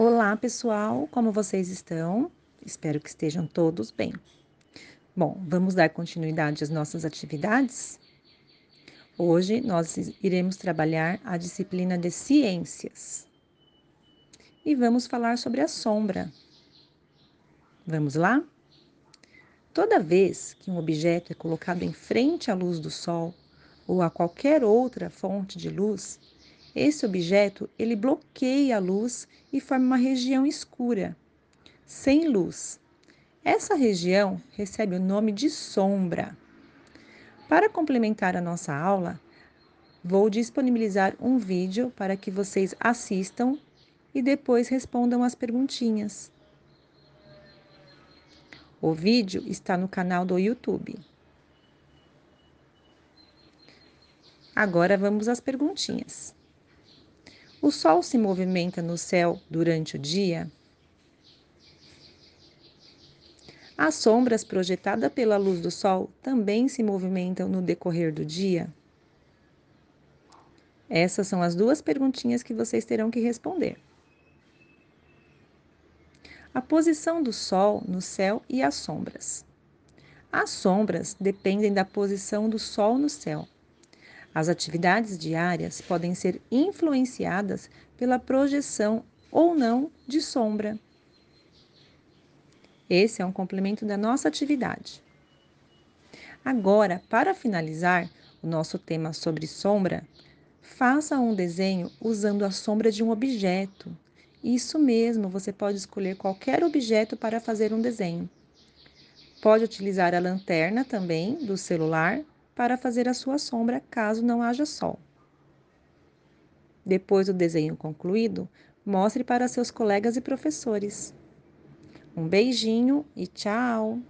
Olá, pessoal, como vocês estão? Espero que estejam todos bem. Bom, vamos dar continuidade às nossas atividades? Hoje nós iremos trabalhar a disciplina de ciências e vamos falar sobre a sombra. Vamos lá? Toda vez que um objeto é colocado em frente à luz do sol ou a qualquer outra fonte de luz, esse objeto ele bloqueia a luz e forma uma região escura, sem luz. Essa região recebe o nome de sombra. Para complementar a nossa aula, vou disponibilizar um vídeo para que vocês assistam e depois respondam as perguntinhas. O vídeo está no canal do YouTube. Agora vamos às perguntinhas. O Sol se movimenta no céu durante o dia? As sombras projetadas pela luz do Sol também se movimentam no decorrer do dia? Essas são as duas perguntinhas que vocês terão que responder. A posição do Sol no céu e as sombras. As sombras dependem da posição do Sol no céu. As atividades diárias podem ser influenciadas pela projeção ou não de sombra. Esse é um complemento da nossa atividade. Agora, para finalizar o nosso tema sobre sombra, faça um desenho usando a sombra de um objeto. Isso mesmo, você pode escolher qualquer objeto para fazer um desenho. Pode utilizar a lanterna também do celular para fazer a sua sombra caso não haja sol. Depois do desenho concluído, mostre para seus colegas e professores. Um beijinho e tchau!